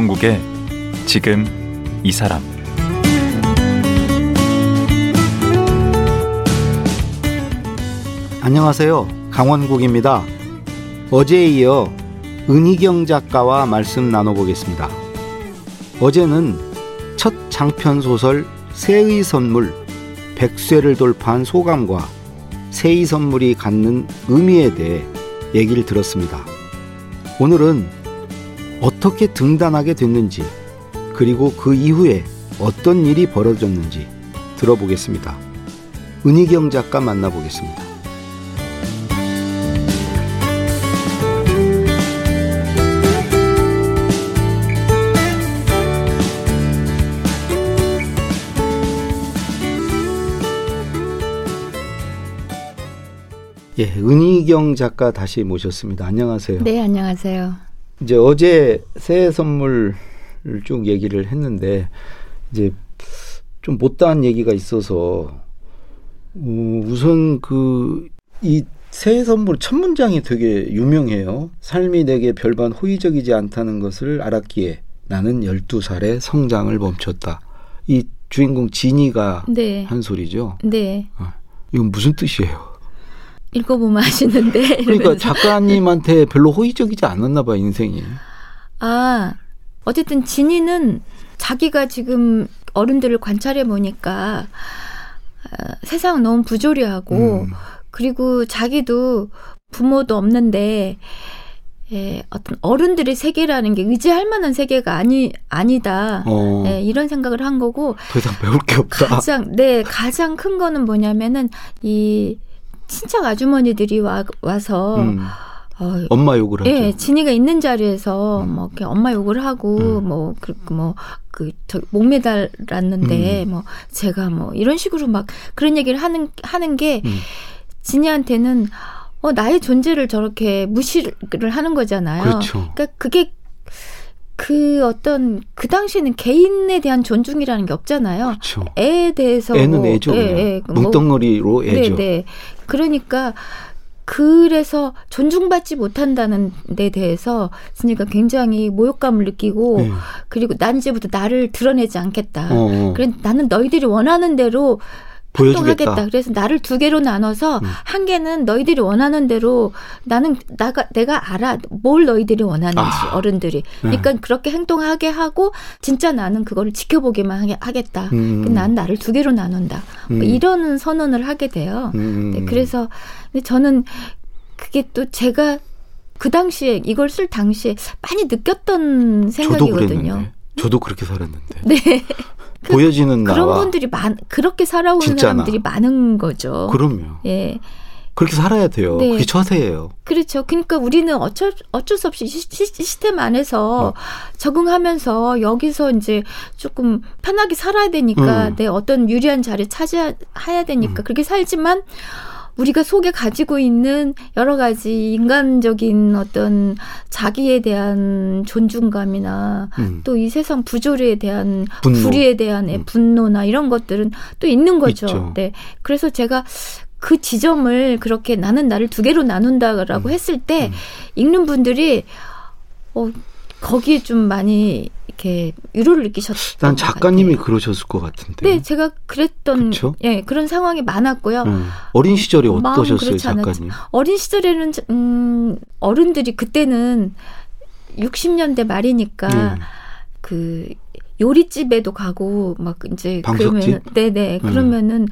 강원국의 지금 이 사람 안녕하세요. 강원국입니다. 어제에 이어 은희경 작가와 말씀 나눠보겠습니다. 어제는 첫 장편 소설 새의 선물 백쇠를 돌파한 소감과 새의 선물이 갖는 의미에 대해 얘기를 들었습니다. 오늘은 어떻게 등단하게 됐는지 그리고 그 이후에 어떤 일이 벌어졌는지 들어보겠습니다. 은희경 작가 만나보겠습니다. 예, 은희경 작가 다시 모셨습니다. 안녕하세요. 네, 안녕하세요. 이제 어제 새해 선물을 쭉 얘기를 했는데 이제 좀 못다한 얘기가 있어서 어, 우선 그 이 새해 선물 첫 문장이 되게 유명해요. 삶이 내게 별반 호의적이지 않다는 것을 알았기에 나는 12살에 성장을 멈췄다. 이 주인공 진이가 네. 한 소리죠. 네. 어, 이건 무슨 뜻이에요? 읽어보면 아시는데. 그러니까 이러면서. 작가님한테 별로 호의적이지 않았나 봐 인생이. 아, 어쨌든 진이는 자기가 지금 어른들을 관찰해 보니까 어, 세상은 너무 부조리하고 음. 그리고 자기도 부모도 없는데 예, 어떤 어른들의 세계라는 게 의지할 만한 세계가 아니 아니다. 어, 예, 이런 생각을 한 거고 더 이상 배울 게 없다. 가장 네 가장 큰 거는 뭐냐면은 이 친척 아주머니들이 와 와서 음, 어, 엄마 욕을 하죠. 예, 진이가 있는 자리에서 음. 뭐 이렇게 엄마 욕을 하고 음. 뭐그 뭐그저 목매달았는데 음. 뭐 제가 뭐 이런 식으로 막 그런 얘기를 하는 하는 게 음. 진이한테는 어 나의 존재를 저렇게 무시를 하는 거잖아요. 그렇죠. 그러니까 그게 그 어떤 그 당시에는 개인에 대한 존중이라는 게 없잖아요. 그렇죠. 애에 대해서 애는 뭐, 애죠. 예. 예, 뭐 뭉덩어리로 애죠. 네, 네. 그러니까 그래서 존중받지 못한다는 데 대해서 진이가 굉장히 모욕감을 느끼고 네. 그리고 난 이제부터 나를 드러내지 않겠다. 어, 어. 그래 나는 너희들이 원하는 대로 보여주겠다. 활동하겠다. 그래서 나를 두 개로 나눠서 음. 한 개는 너희들이 원하는 대로 나는 나가 내가 알아 뭘 너희들이 원하는지 아. 어른들이. 그러니까 그렇게 행동하게 하고 진짜 나는 그거를 지켜보기만 하겠다. 음. 난 나를 두 개로 나눈다. 뭐 음. 이런 선언을 하게 돼요. 음. 네, 그래서 근데 저는 그게 또 제가 그 당시에 이걸 쓸 당시에 많이 느꼈던 저도 생각이거든요. 그랬는데. 저도 그렇게 살았는데. 네. 보여지는 그런 나와 분들이 많 그렇게 살아온 사람들이 많은 거죠. 그럼요. 예. 그렇게 살아야 돼요. 네. 그게 처세예요. 그렇죠. 그러니까 우리는 어쩔 어쩔 수 없이 시, 시, 시스템 안에서 어. 적응하면서 여기서 이제 조금 편하게 살아야 되니까 음. 내 어떤 유리한 자리 차지해야 되니까 그렇게 살지만 우리가 속에 가지고 있는 여러 가지 인간적인 어떤 자기에 대한 존중감이나 음. 또이 세상 부조리에 대한 분노. 불의에 대한 의 음. 분노나 이런 것들은 또 있는 거죠. 있죠. 네. 그래서 제가 그 지점을 그렇게 나는 나를 두 개로 나눈다라고 음. 했을 때 음. 읽는 분들이 어 거기에 좀 많이 이렇게 위로를 느끼셨던 난것 작가님이. 그러셨을 것 같은데. 네, 제가 그랬던 그쵸? 예 그런 상황이 많았고요. 음. 어린 마음은 어떠셨어요. 작가님? 어린 시절에는 음 어른들이 그때는 60년대 말이니까 음. 그 요리집에도 가고 막 이제 방석집? 그러면 네네 음. 그러면은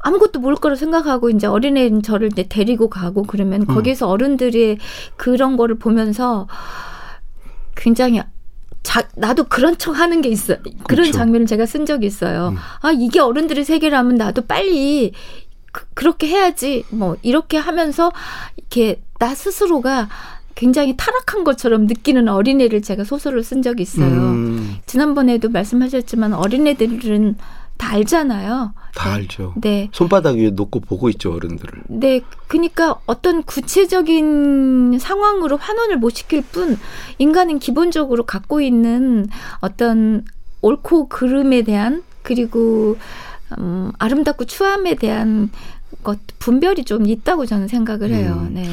아무것도 모를 거라 생각하고 이제 어린애인 저를 이제 데리고 가고 그러면 음. 거기서 어른들이 그런 거를 보면서 굉장히 자, 나도 그런 척 하는 게. 그런 그렇죠. 장면을 제가 쓴 적이 있어요. 음. 아, 이게 어른들의 세계라면 나도 빨리 그, 렇게 해야지. 뭐, 이렇게 하면서 이렇게 나 스스로가 굉장히 타락한 것처럼 느끼는 어린애를 제가 소설을 쓴 적이 있어요. 음, 지난번에도 말씀하셨지만 어린애들은 다 알잖아요. 다 네. 알죠. 네. 손바닥 위에 놓고 보고 있죠, 어른들을. 네, 그러니까 어떤 구체적인 상황으로 환원을 못 시킬 뿐 인간은 기본적으로 갖고 있는 어떤 옳고 그름에 대한 그리고 음, 아름답고 추함에 대한 것 분별이 좀 있다고 저는 생각을 해요. 음. 네.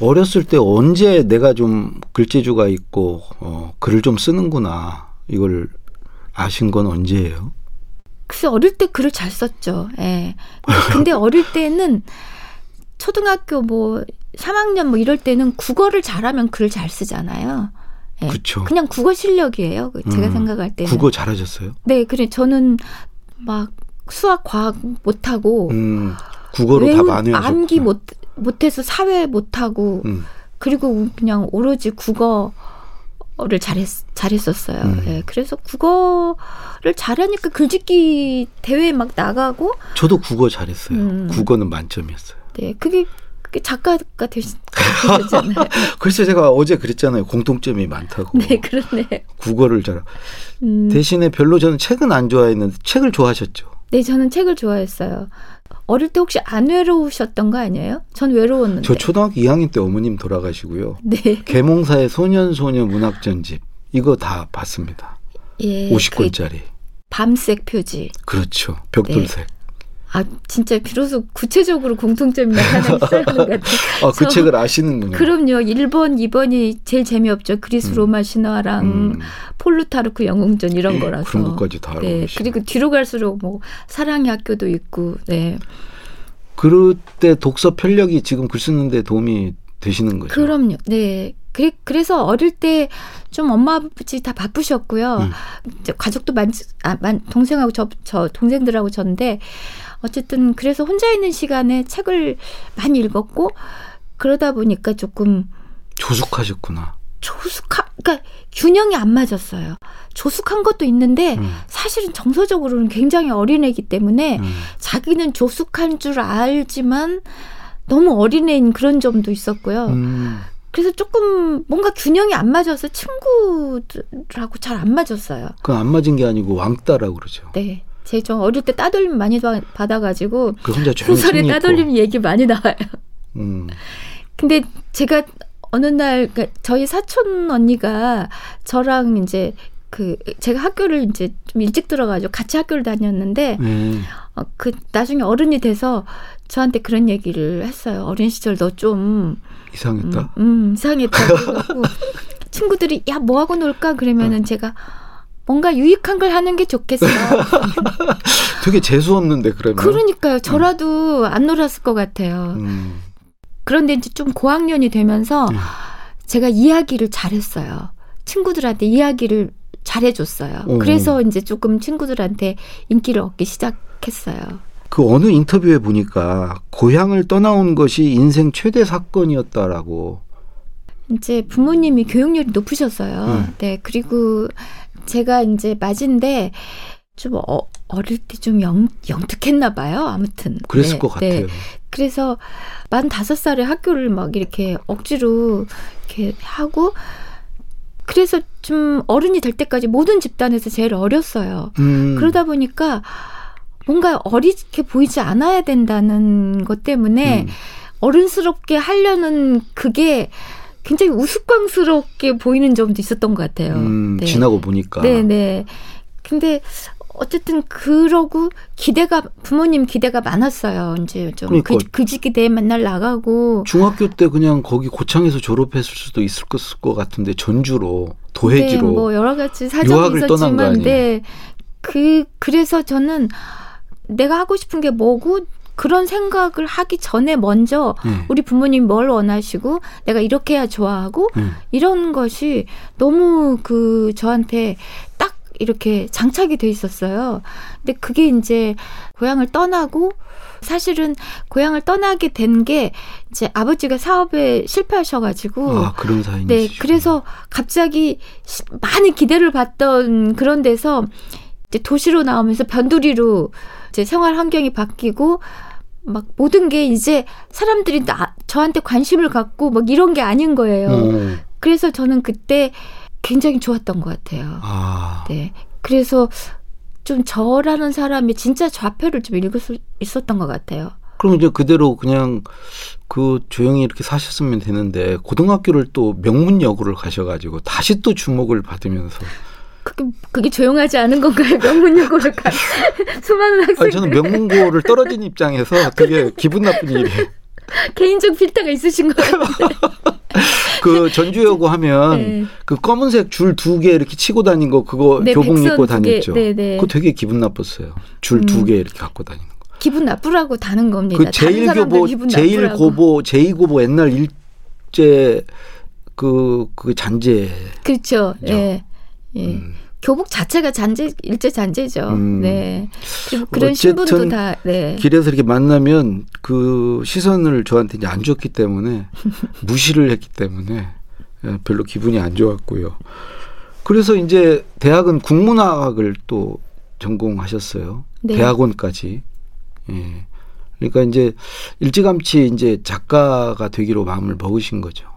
어렸을 때 언제 내가 좀 글재주가 있고 어, 글을 좀 쓰는구나 이걸 아신 건 언제예요? 글쎄 어릴 때 글을 잘 썼죠. 예. 근데 어릴 때는 초등학교 뭐 3학년 뭐 이럴 때는 국어를 잘하면 글을 잘 쓰잖아요. 예. 그쵸. 그냥 국어 실력이에요. 그 제가 음, 생각할 때는. 국어 잘하셨어요? 네, 그래 저는 막 수학, 과학 못하고 음, 국어로 다 외운. 암기 못 못해서 사회 못하고 음, 그리고 그냥 오로지 국어 를 잘했 잘했었어요. 음. 예, 그래서 국어를 잘하니까 글짓기 대회에 막 나가고 저도 국어 잘했어요. 음. 국어는 만점이었어요. 네, 그게 그게 작가가 되시, 되셨잖아요. 그래서 제가 어제 그랬잖아요. 공통점이 많다고. 네, 그렇네. 국어를 잘. 음, 대신에 별로 저는 책은 안 좋아했는데 책을 좋아하셨죠. 네, 저는 책을 좋아했어요. 어릴 때 혹시 안 외로우셨던 거 아니에요? 전 외로웠는데. 저 초등학교 2학년 때 어머님 돌아가시고요. 네. 계몽사의 소년소녀 문학전집 이거 다 봤습니다. 예. 50권짜리. 그 밤색 표지. 그렇죠. 벽돌색. 아, 진짜 비로소 구체적으로 공통점이 나타나기 시작하는 것 같아요. 아, 그 저- 책을 아시는군요. 그럼요. 1번, 2번이 제일 재미없죠. 그리스 음. 로마 신화랑 음, 폴루타르크 영웅전 이런 예, 거라서. 그런 것까지 다 네. 그리고 뒤로 갈수록 뭐 사랑의 학교도 있고. 네. 그때 독서 편력이 지금 글 쓰는데 도움이 되시는 거죠. 그럼요. 네. 그래, 그래서 어릴 때 좀 엄마 아버지 다 바쁘셨고요. 음. 가족도 많, 아, 많 동생하고 저, 저 동생들하고 저인데 어쨌든 그래서 혼자 있는 시간에 책을 많이 읽었고 그러다 보니까 조금 조숙하셨구나. 조숙한 그러니까 균형이 안 맞았어요. 조숙한 것도 있는데 음, 사실은 정서적으로는 굉장히 어린애기 때문에 음. 자기는 조숙한 줄 알지만 너무 어린애인 그런 점도 있었고요. 음. 그래서 조금 뭔가 균형이 안 맞아서 친구들하고 잘 안 맞았어요. 그건 안 맞은 게 아니고 왕따라고 그러죠. 네. 제 좀 어릴 때 따돌림 많이 받- 받아가지고 그 혼자 조용히 소설에. 따돌림 얘기 많이 나와요. 음. 근데 제가 어느 날 그러니까 저희 사촌 언니가 저랑 이제 그 제가 학교를 이제 좀 일찍 들어가지고 같이 학교를 다녔는데 네. 어, 그 나중에 어른이 돼서 저한테 그런 얘기를 했어요. 어린 시절 너 좀 이상했다. 음, 음, 이상했다고 그러고 친구들이 야 뭐 하고 놀까 어. 그러면은 제가 뭔가 유익한 걸 하는 게 좋겠어. 되게 재수 없는데 그러면. 그러니까요. 저라도 안 놀았을 것 같아요. 음. 그런데 이제 좀 고학년이 되면서 음. 제가 이야기를 잘했어요. 친구들한테 이야기를 잘해줬어요. 어. 그래서 이제 조금 친구들한테 인기를 얻기 시작했어요. 그 어느 인터뷰에 보니까 고향을 떠나온 것이 인생 최대 사건이었다라고. 이제 부모님이 교육열이 높으셨어요. 음. 네, 그리고 제가 이제 맞은데 좀 어, 어릴 때 좀 영특했나 봐요. 아무튼 그랬을 네, 것 같아요. 네. 그래서 만 다섯 살에 학교를 막 이렇게 억지로 이렇게 하고 그래서 좀 어른이 될 때까지 모든 집단에서 제일 어렸어요. 음. 그러다 보니까 뭔가 어리게 보이지 않아야 된다는 것 때문에 음. 어른스럽게 하려는 그게 굉장히 우스꽝스럽게 보이는 점도 있었던 것 같아요. 음, 네. 지나고 보니까. 네, 네. 근데 어쨌든 그러고 기대가 부모님 기대가 많았어요. 이제 좀 그러니까. 그, 대회 맨날 나가고 중학교 때 그냥 거기 고창에서 졸업했을 수도 있을 것, 것 같은데 전주로 네, 도해지로 뭐 여러 가지 사정이 있었지만? 네. 그 그래서 저는 내가 하고 싶은 게 뭐고 그런 생각을 하기 전에 먼저 네. 우리 부모님 뭘 원하시고 내가 이렇게 해야 좋아하고 네. 이런 것이 너무 그 저한테 딱 이렇게 장착이 돼 있었어요. 근데 그게 이제 고향을 떠나고 사실은 고향을 떠나게 된 게 이제 아버지가 사업에 실패하셔가지고 아 그런 사연이 네. 그래서 갑자기 시- 많은 기대를 받던 그런 데서 이제 도시로 나오면서 변두리로 이 제 생활 환경이 바뀌고 막 모든 게 이제 사람들이 나, 저한테 관심을 갖고 막 이런 게 아닌 거예요. 어. 그래서 저는 그때 굉장히 좋았던 것 같아요. 아 네. 그래서 좀 저라는 사람이 진짜 좌표를 좀 읽을 수 있었던 것 같아요. 그럼 이제 그대로 그냥 그 조용히 이렇게 사셨으면 되는데 고등학교를 또 명문 여고를 가셔가지고 다시 또 주목을 받으면서 그게, 그게 조용하지 않은 건가요? 명문여고를 가 수많은 학생들. 아니, 저는 명문고를 떨어진 입장에서 되게 기분 나쁜 일이에요. 개인적 필터가 있으신 것 같은데. 그 전주여고 하면 네. 그 검은색 줄 두 개 이렇게 치고 다닌 거 그거 네, 교복 입고. 다녔죠. 네, 네. 그거 되게 기분 나빴어요. 줄두 음. 개 이렇게 갖고 다니는 거. 기분 나쁘라고 다는 겁니다. 그 제일 교보, 제일. 고보, 제이 고보 옛날 일제 그, 그 잔재. 그렇죠. 예. 예. 음. 교복 자체가 잔재 일제 잔재죠. 음. 네. 그리고 그런 어쨌든 신분도 다 네. 길에서 이렇게 만나면 그 시선을 저한테 이제 안 줬기 때문에 무시를 했기 때문에 예, 별로 기분이 안 좋았고요. 그래서 이제 대학은 국문학을 또 전공하셨어요. 네. 대학원까지. 예. 그러니까 이제 일찌감치 이제 작가가 되기로 마음을 먹으신 거죠.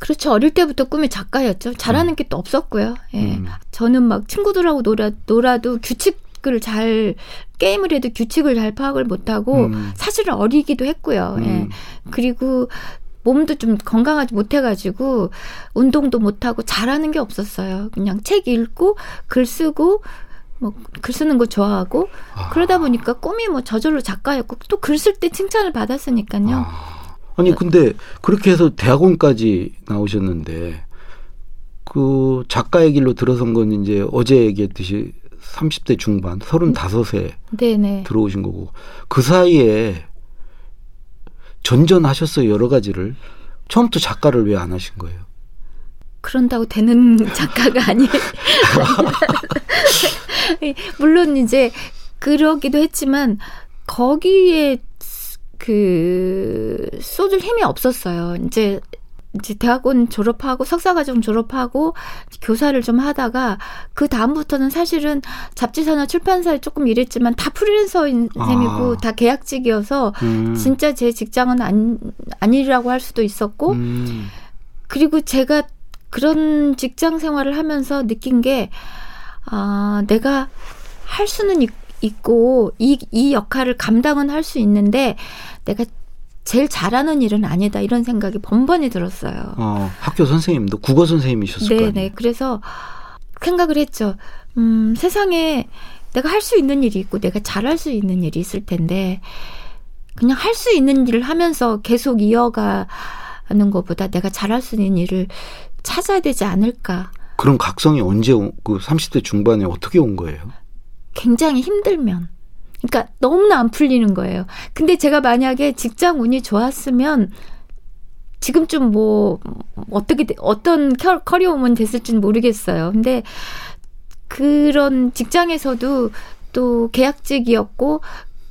그렇죠. 어릴 때부터 꿈이 작가였죠. 잘하는 게또 없었고요. 예. 음. 저는 막 친구들하고 놀아, 놀아도 규칙을 잘 게임을 해도 규칙을 잘 파악을 못하고 음. 사실은 어리기도 했고요. 예. 음. 그리고 몸도 좀 건강하지 못해가지고 운동도 못하고 잘하는 게 없었어요. 그냥 책 읽고 글 쓰고 뭐글 쓰는 거 좋아하고 아. 그러다 보니까 꿈이 뭐 저절로 작가였고 또 글 쓸 때 칭찬을 받았으니까요. 아. 아니 근데 그렇게 해서 대학원까지 나오셨는데 그 작가의 길로 들어선 건 이제 어제 얘기했듯이 30대 중반, 35세 네네. 들어오신 거고 그 사이에 전전하셨어요 여러 가지를 처음부터 작가를 왜 안 하신 거예요? 그런다고 되는 작가가 아니에요. 물론 이제 그러기도 했지만 거기에 그 쏟을 힘이 없었어요. 이제 이제 대학원 졸업하고 석사과정 졸업하고 교사를 좀 하다가 그 다음부터는 사실은 잡지사나 출판사에 조금 일했지만 다 프리랜서인 아. 셈이고 다 계약직이어서 음. 진짜 제 직장은 아니, 아니라고 할 수도 있었고 음. 그리고 제가 그런 직장 생활을 하면서 느낀 게, 아, 내가 할 수는 있, 있고, 이, 이 역할을 감당은 할 수 있는데, 내가 제일 잘하는 일은 아니다. 이런 생각이 번번이 들었어요. 어, 학교 선생님도 국어 선생님이셨을 거 아니에요? 네네. 그래서 생각을 했죠. 음, 세상에 내가 할 수 있는 일이 있고, 내가 잘할 수 있는 일이 있을 텐데, 그냥 할 수 있는 일을 하면서 계속 이어가는 것보다 내가 잘할 수 있는 일을 찾아야 되지 않을까. 그런 각성이 언제 온- 그 30대 중반에 어떻게 온 거예요? 굉장히 힘들면. 그러니까 너무나 안 풀리는 거예요. 근데 제가 만약에 직장 운이 좋았으면 지금쯤 뭐 어떻게 돼- 어떤 커- 커리어우먼 됐을지는 모르겠어요. 근데 그런 직장에서도 또 계약직이었고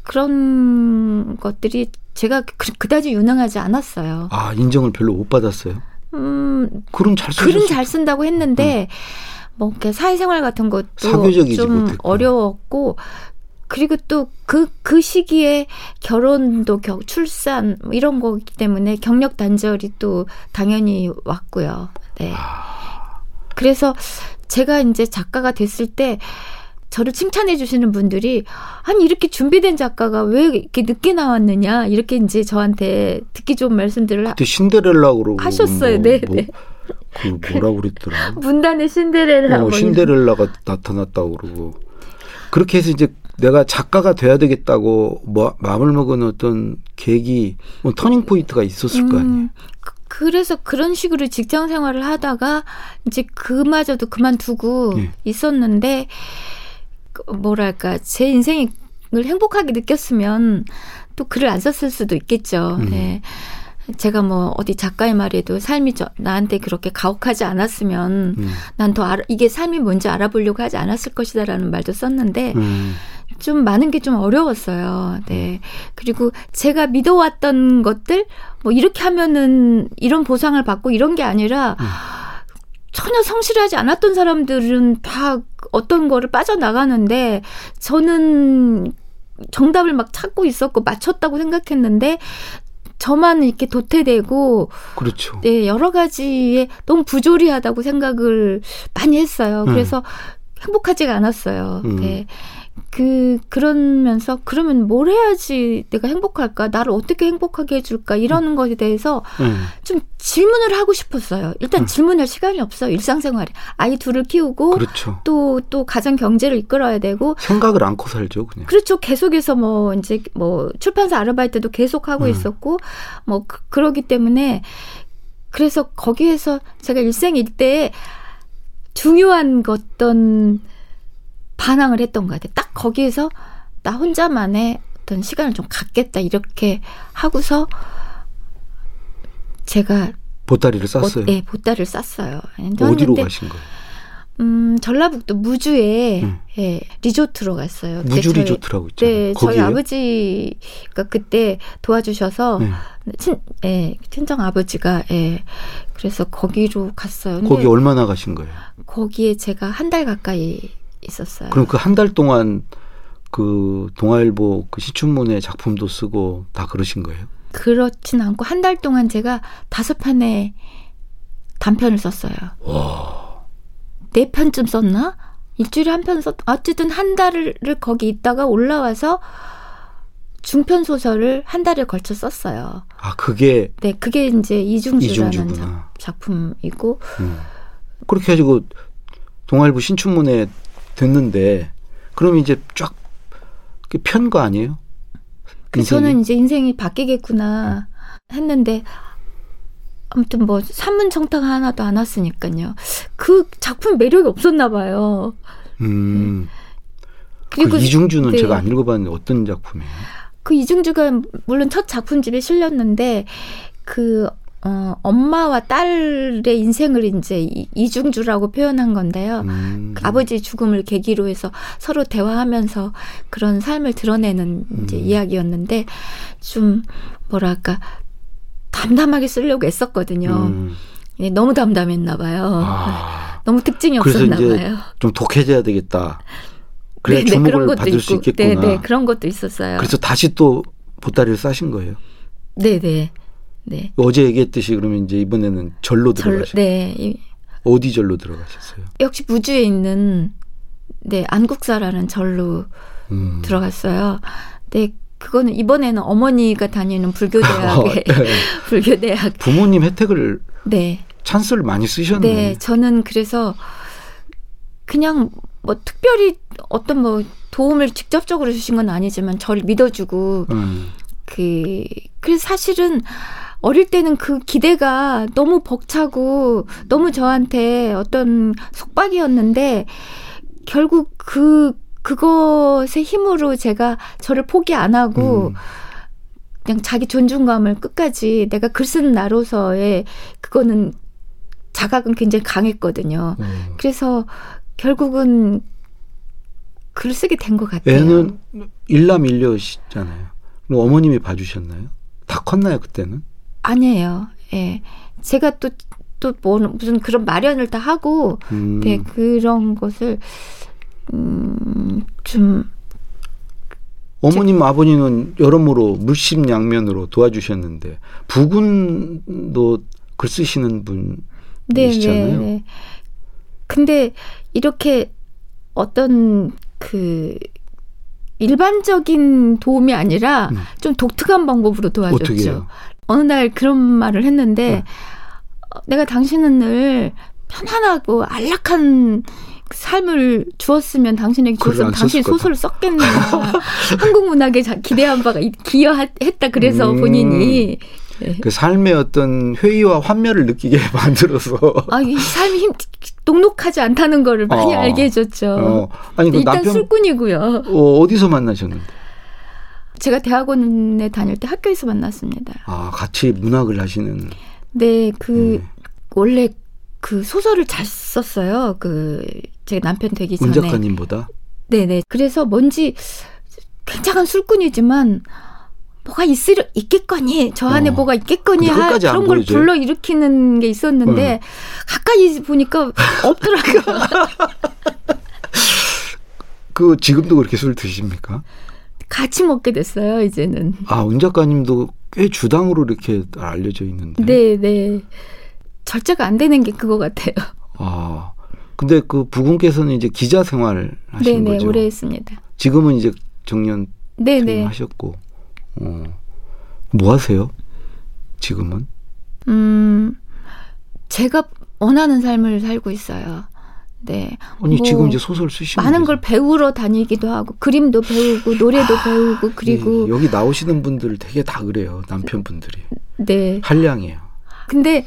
그런 것들이 제가 그- 그다지 유능하지 않았어요. 아 인정을 별로 못 받았어요. 음, 글은 잘 쓰셨어요. 글은 잘 쓴다고 했는데 뭐 이렇게 사회생활 같은 것도 좀 못했구나. 어려웠고 그리고 또그그 시기에 결혼도 겨, 출산 뭐 이런 거기 때문에 경력 단절이 또 당연히 왔고요. 네. 그래서 제가 이제 작가가 됐을 때 저를 칭찬해 주시는 분들이 아니 이렇게 준비된 작가가 왜 이렇게 늦게 나왔느냐 이렇게 이제 저한테 듣기 좋은 말씀들을 하- 그때 신데렐라 그러고 하셨어요. 뭐, 네, 뭐, 네. 그 뭐라 그랬더라. 문단의 신데렐라 어, 뭐 신데렐라가 나타났다고 그러고 그렇게 해서 이제 내가 작가가 돼야 되겠다고 뭐 마음을 먹은 어떤 계기, 뭐 터닝 포인트가 있었을 거 아니에요. 음, 그- 그래서 그런 식으로 직장 생활을 하다가 이제 그마저도 그만두고 예. 있었는데 그 뭐랄까 제 인생을 행복하게 느꼈으면 또 글을 안 썼을 수도 있겠죠. 음. 네. 제가 뭐 어디 작가의 말에도 삶이 저, 나한테 그렇게 가혹하지 않았으면 음. 난더 이게 삶이 뭔지 알아보려고 하지 않았을 것이다라는 말도 썼는데 음. 좀 많은 게 좀 어려웠어요. 네. 그리고 제가 믿어왔던 것들, 뭐 이렇게 하면은 이런 보상을 받고 이런 게 아니라 음. 전혀 성실하지 않았던 사람들은 다 어떤 거를 빠져나가는데 저는 정답을 막 찾고 있었고 맞췄다고 생각했는데 저만 이렇게 도태되고 그렇죠. 네, 여러 가지에 너무 부조리하다고 생각을 많이 했어요. 음. 그래서 행복하지가 않았어요. 음. 네. 그 그러면서 그러면 뭘 해야지 내가 행복할까 나를 어떻게 행복하게 해줄까 이러는 것에 대해서 음. 좀 질문을 하고 싶었어요. 일단 음. 질문할 시간이 없어요. 일상생활에 아이 둘을 키우고 그렇죠. 또 또 가정 경제를 이끌어야 되고 생각을 안고 살죠, 그냥. 그렇죠. 계속해서 뭐 이제 뭐 출판사 아르바이트도 계속 하고 음. 있었고 뭐 그, 그러기 때문에 그래서 거기에서 제가 일생 일대에 중요한 것 어떤 반항을 했던 것 같아요. 딱 거기에서 나 혼자만의 어떤 시간을 좀 갖겠다 이렇게 하고서 제가 보따리를 쌌어요. 보, 네, 보따리를 쌌어요. 어디로 가신 거예요? 음, 전라북도 무주에 음. 예, 리조트로 갔어요. 무주 저희- 리조트라고 있잖아요. 네, 저희 거기에요? 아버지가 그때 도와주셔서 네. 친, 예, 친정 아버지가 예, 그래서 거기로 갔어요. 거기 얼마나 가신 거예요? 거기에 제가 한 달 가까이 있었어요. 그럼 그 한 달 동안 그 동아일보 그 시춘문예 작품도 쓰고 다 그러신 거예요? 그렇진 않고 한 달 동안 제가 다섯 편의 단편을 썼어요. 네 편쯤 썼나? 일주일에 한 편 썼. 어쨌든 한 달을 거기 있다가 올라와서 중편 소설을 한 달에 걸쳐 썼어요. 아 그게 네, 그게 이제 이중주라는 이중주구나. 작, 품이고 음. 그렇게 해가지고 동아일보 신춘문예 됐는데 그럼 이제 쫙 편 거 아니에요? 그 인생이? 저는 이제 인생이 바뀌겠구나 했는데 아무튼 뭐 산문정탁 하나도 안 왔으니까요. 그 작품 매력이 없었나 봐요. 음. 그리고 그 이중주는 네. 제가 안 읽어봤는데 어떤 작품이에요? 그 이중주가 물론 첫 작품집에 실렸는데 그 어, 엄마와 딸의 인생을 이제 이- 이중주라고 표현한 건데요. 음. 그 아버지 죽음을 계기로 해서 서로 대화하면서 그런 삶을 드러내는 이제 음. 이야기였는데 좀 뭐랄까 담담하게 쓰려고 애썼거든요. 음. 예, 너무 담담했나 봐요. 아, 너무 특징이 없었나 봐요. 좀 독해져야 되겠다. 그래야 네, 네, 주목을 그런 것도 받을 수 있고, 있겠구나. 네, 네, 그런 것도 있었어요. 그래서 다시 또 보따리를 싸신 거예요. 네, 네, 네. 어제 얘기했듯이 그러면 이제 이번에는 절로 절, 들어가셨어요. 네, 이- 어디 절로 들어가셨어요? 역시 무주에 있는 네 안국사라는 절로 음. 들어갔어요. 네, 그거는 이번에는 어머니가 다니는 불교 대학에. 불교 대학. 부모님 혜택을 네, 찬스를 많이 쓰셨네. 네, 저는 그래서 그냥 뭐 특별히 어떤 뭐 도움을 직접적으로 주신 건 아니지만 저를 믿어주고 음. 그 그래서 사실은 어릴 때는 그 기대가 너무 벅차고 너무 저한테 어떤 속박이었는데 결국 그 그것의 힘으로 제가 저를 포기 안 하고 음. 그냥 자기 존중감을 끝까지 내가 글 쓰는 나로서의 그거는 자각은 굉장히 강했거든요. 음. 그래서 결국은 글을 쓰게 된 것 같아요. 애는 일남 일녀시잖아요. 그럼 어머님이 봐주셨나요? 다 컸나요 그때는? 아니에요. 예. 제가 또, 또, 뭐, 무슨 그런 마련을 다 하고, 음. 네, 그런 것을, 음, 좀, 어머님 아버님은 여러모로 물심양면으로 도와주셨는데 부군도 글 쓰시는 네, 네, 분이시잖아요. 네. 근데 이렇게 어떤 그, 일반적인 도움이 아니라 음. 좀 독특한 방법으로 도와줬죠. 어떻게 해요? 어느 날 그런 말을 했는데 네. 어, 내가 당신은 늘 편안하고 안락한 삶을 주었으면 당신에게 주었으면 안 당신. 소설을 썼겠느냐 한국 문학에 자- 기대한 바가 있- 기여했다 그래서 음. 본인이 그 삶의 어떤 회의와 환멸을 느끼게 만들어서 아, 이 삶이 힘, 녹록하지 않다는 거를 많이 어. 알게 해줬죠. 어, 아니 그 일단 남편 술꾼이고요. 어, 어디서 만나셨는데? 제가 대학원에 다닐 때 학교에서 만났습니다. 아 같이 문학을 하시는 네, 그 음. 원래 그 소설을 잘 썼어요. 그 제 남편 되기 문 전에. 작가님보다 네 네. 그래서 뭔지 굉장한 술꾼이지만 뭐가 있으려 있겠거니 저 안에 어. 뭐가 있겠거니 하, 그런 걸? 불러 일으키는 게 있었는데 네. 가까이 보니까 없더라고요. 그 지금도 그렇게 술 드십니까? 같이 먹게 됐어요 이제는. 아문 작가님도 꽤 주당으로 이렇게 알려져 있는데. 네 네. 절제가 안 되는 게 그거 같아요. 아 근데 그 부군께서는 이제 기자 생활 하신 네네 거죠. 오래 했습니다. 지금은 이제 정년 네네. 하셨고, 어, 뭐 하세요? 지금은? 음, 제가 원하는 삶을 살고 있어요. 네. 아니 뭐 지금 이제 소설 쓰시면 많은. 걸 배우러 다니기도 하고 그림도 배우고 노래도 배우고 그리고 예, 여기 나오시는 분들 되게 다 그래요. 남편분들이 네. 한량이에요. 근데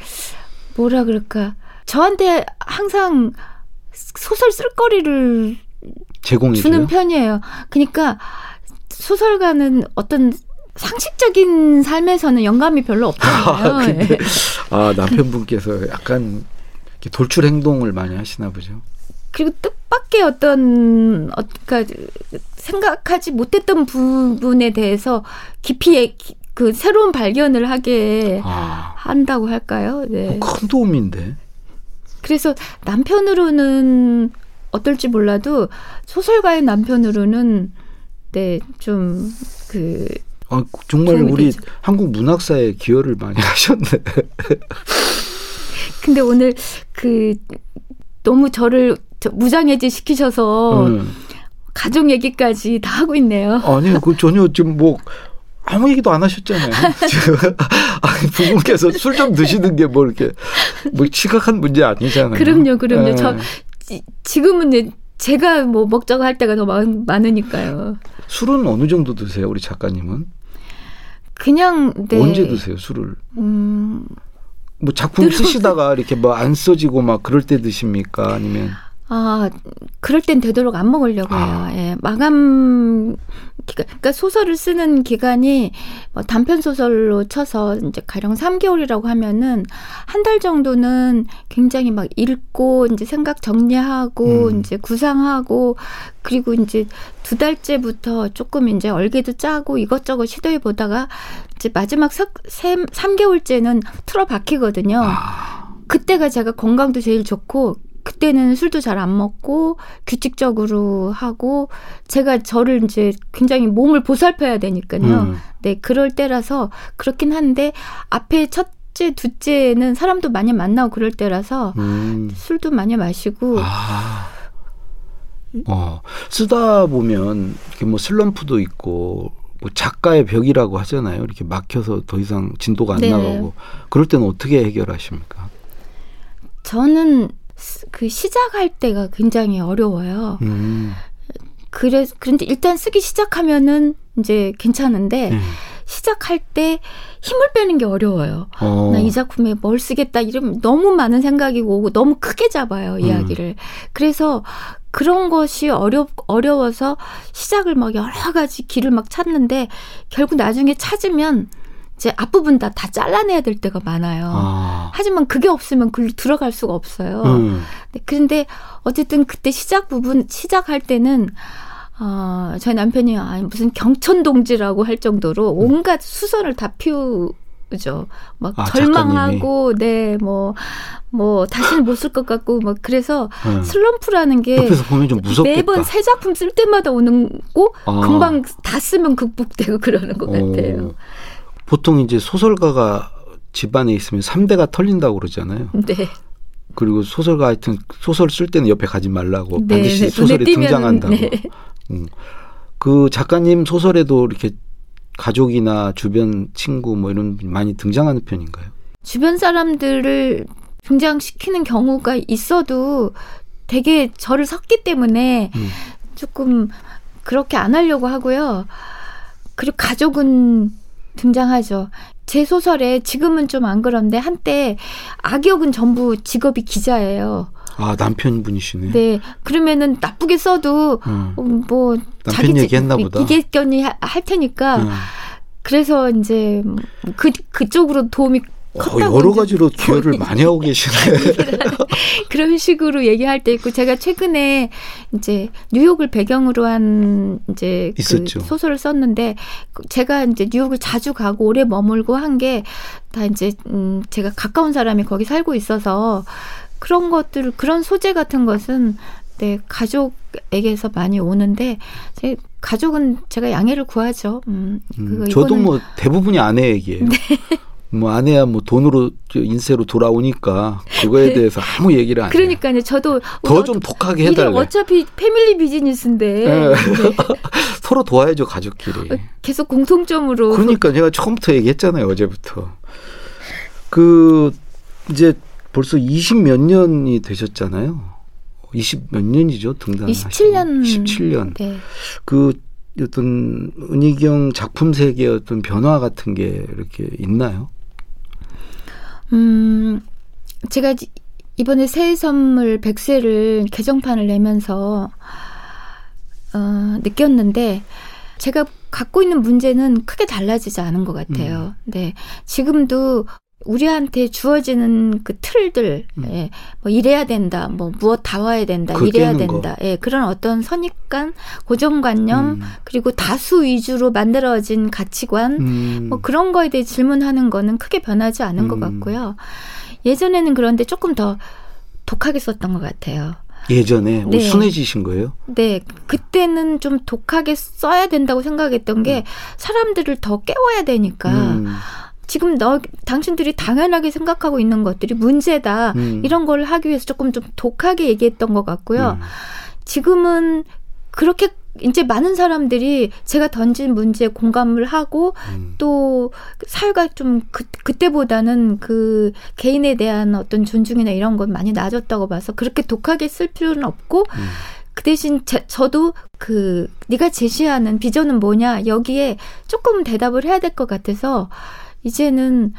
뭐라 그럴까? 저한테 항상 소설 쓸 거리를 제공해줘요. 주는 편이에요. 그러니까 소설가는 어떤 상식적인 삶에서는 영감이 별로 없잖아요. 아, 근데 예. 아 남편분께서 약간 돌출 행동을 많이 하시나 보죠. 그리고 뜻밖의 어떤 어, 그러니까 생각하지 못했던 부분에 대해서 깊이 얘- 그 새로운 발견을 하게 아, 한다고 할까요? 네. 어, 큰 도움인데. 그래서 남편으로는 어떨지 몰라도 소설가의 남편으로는 네좀그 아, 정말 우리 되죠. 한국 문학사에 기여를 많이 하셨네. 근데 오늘 그 너무 저를 저 무장해제 시키셔서 음. 가족 얘기까지 다 하고 있네요. 아니, 그 전혀 지금 뭐 아무 얘기도 안 하셨잖아요. 지금 아니, 부모께서 술 좀 드시는 게 뭐 이렇게 뭐 심각한 문제 아니잖아요. 그럼요, 그럼요. 예. 저 지- 지금은 제가 뭐 먹자고 할 때가 더 많, 많으니까요. 술은 어느 정도 드세요, 우리 작가님은? 그냥 네. 언제 드세요, 술을? 음, 뭐 작품 쓰시다가 이렇게 뭐 안 써지고 막 그럴 때 드십니까? 아니면 아, 그럴 땐 되도록 안 먹으려고 해요. 아. 예, 마감, 기간, 그러니까 소설을 쓰는 기간이 뭐 단편 소설로 쳐서 이제 가령 3개월이라고 하면은 한 달 정도는 굉장히 막 읽고 이제 생각 정리하고 음. 이제 구상하고 그리고 이제 두 달째부터 조금 이제 얼개도 짜고 이것저것 시도해 보다가 이제 마지막 석, 세, 3개월째는 틀어 박히거든요. 아, 그때가 제가 건강도 제일 좋고 그때는 술도 잘 안 먹고 규칙적으로 하고 제가 저를 이제 굉장히 몸을 보살펴야 되니까요. 음. 네, 그럴 때라서 그렇긴 한데 앞에 첫째, 둘째는 사람도 많이 만나고 그럴 때라서 음. 술도 많이 마시고 아. 어, 쓰다 보면 이렇게 뭐 슬럼프도 있고 뭐 작가의 벽이라고 하잖아요. 이렇게 막혀서 더 이상 진도가 안 네. 나가고 그럴 때는 어떻게 해결하십니까? 저는 스- 그 시작할 때가 굉장히 어려워요. 음. 그래 그런데 일단 쓰기 시작하면은 이제 괜찮은데 네. 시작할 때 힘을 빼는 게 어려워요. 어. 나이 작품에 뭘 쓰겠다 이러면 너무 많은 생각이 오고 너무 크게 잡아요 이야기를. 그래서 그런 것이 어려 어려워서 시작을 막 여러 가지 길을 막 찾는데 결국 나중에 찾으면 이제 앞부분 다 다 잘라내야 될 때가 많아요. 아. 하지만 그게 없으면 글로 들어갈 수가 없어요. 음. 네, 그런데 어쨌든 그때 시작 부분 시작할 때는 어, 저희 남편이 아, 무슨 경천동지라고 할 정도로 온갖 수선을 다 피우죠. 막 아, 절망하고 네 뭐 뭐 다시는 못 쓸 것 같고 막 그래서 음. 슬럼프라는 게 옆에서 보면 좀 무섭겠다. 매번 새 작품 쓸 때마다 오는 거 아. 금방 다 쓰면 극복되고 그러는 것 같아요. 어. 보통 이제 소설가가 집안에 있으면 3대가 털린다고 그러잖아요. 네. 그리고 소설가 하여튼 소설 쓸 때는 옆에 가지 말라고 네, 반드시 네, 소설에 등장한다고. 네. 음. 그 작가님 소설에도 이렇게 가족이나 주변 친구 뭐 이런 많이 등장하는 편인가요? 주변 사람들을 등장시키는 경우가 있어도 되게 저를 섰기 때문에 음. 조금 그렇게 안 하려고 하고요. 그리고 가족은 등장하죠. 제 소설에 지금은 좀 안 그런데 한때 악역은 전부 직업이 기자예요. 아 남편분이시네. 네. 그러면은 나쁘게 써도 음. 어, 뭐 남편 얘기했나 보다. 하- 할 테니까 음. 그래서 이제 그 그쪽으로 도움이 어, 여러 가지로 기여를 많이 하고 계시네. 그런 식으로 얘기할 때 있고 제가 최근에 이제 뉴욕을 배경으로 한 이제 그 있었죠. 소설을 썼는데 그 제가 이제 뉴욕을 자주 가고 오래 머물고 한 게 다 이제 음 제가 가까운 사람이 거기 살고 있어서 그런 것들 그런 소재 같은 것은 네 가족에게서 많이 오는데 제 가족은 제가 양해를 구하죠. 음, 음, 저도 뭐 대부분이 아내 얘기예요. 뭐 아내야 뭐 돈으로 인쇄로 돌아오니까 그거에 대해서 아무 얘기를 안 해요. 그러니까요. 저도 더 좀 독하게 해달래. 어차피 패밀리 비즈니스인데 네. 서로 도와야죠 가족끼리. 어, 계속 공통점으로. 그러니까 제가 처음부터 얘기했잖아요 어제부터. 그 이제 벌써 20 몇 년이 되셨잖아요. 20 몇 년이죠 등단. 27년. 27년. 네. 그 어떤 은희경 작품 세계의 어떤 변화 같은 게 이렇게 있나요? 음, 제가 이번에 새해 선물 백세를 개정판을 내면서 어, 느꼈는데 제가 갖고 있는 문제는 크게 달라지지 않은 것 같아요. 음. 네. 지금도 우리한테 주어지는 그 틀들, 음. 예, 뭐 이래야 된다, 뭐 무엇 다 와야 된다, 이래야 된다, 거. 예, 그런 어떤 선입관, 고정관념, 음. 그리고 다수 위주로 만들어진 가치관, 음. 뭐 그런 거에 대해 질문하는 거는 크게 변하지 않은 것 음. 같고요. 예전에는 그런데 조금 더 독하게 썼던 것 같아요. 예전에 네. 순해지신 거예요? 네, 그때는 좀 독하게 써야 된다고 생각했던 게 음. 사람들을 더 깨워야 되니까. 음. 지금 너 당신들이 당연하게 생각하고 있는 것들이 문제다 음. 이런 걸 하기 위해서 조금 좀 독하게 얘기했던 것 같고요. 음. 지금은 그렇게 이제 많은 사람들이 제가 던진 문제에 공감을 하고 음. 또 사회가 좀 그, 그때보다는 그 개인에 대한 어떤 존중이나 이런 건 많이 낮았다고 봐서 그렇게 독하게 쓸 필요는 없고 음. 그 대신 제, 저도 그 네가 제시하는 비전은 뭐냐 여기에 조금 대답을 해야 될 것 같아서 이제는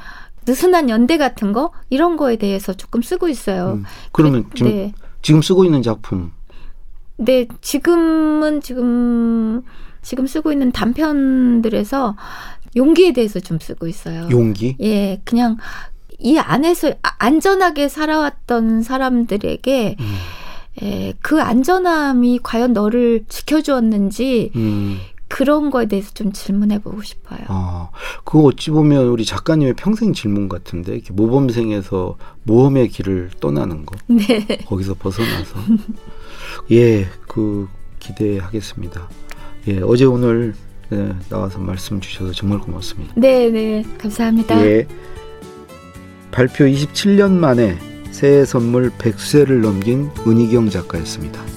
느슨한 연대 같은 거 이런 거에 대해서 조금 쓰고 있어요. 음, 그러면 그, 지금 네. 지금 쓰고 있는 작품? 네, 지금은 지금 지금 쓰고 있는 단편들에서 용기에 대해서 좀 쓰고 있어요. 용기? 예, 그냥 이 안에서 아, 안전하게 살아왔던 사람들에게 음. 에, 그 안전함이 과연 너를 지켜주었는지 음. 그런 거에 대해서 좀 질문해 보고 싶어요. 아, 그거 어찌 보면 우리 작가님의 평생 질문 같은데 모범생에서 모험의 길을 떠나는 거. 네. 거기서 벗어나서. 예, 그 기대하겠습니다. 예, 어제 오늘 네, 나와서 말씀 주셔서 정말 고맙습니다. 네, 네. 감사합니다. 예. 발표 27년 만에 새해 선물 100쇄를 넘긴 은희경 작가였습니다.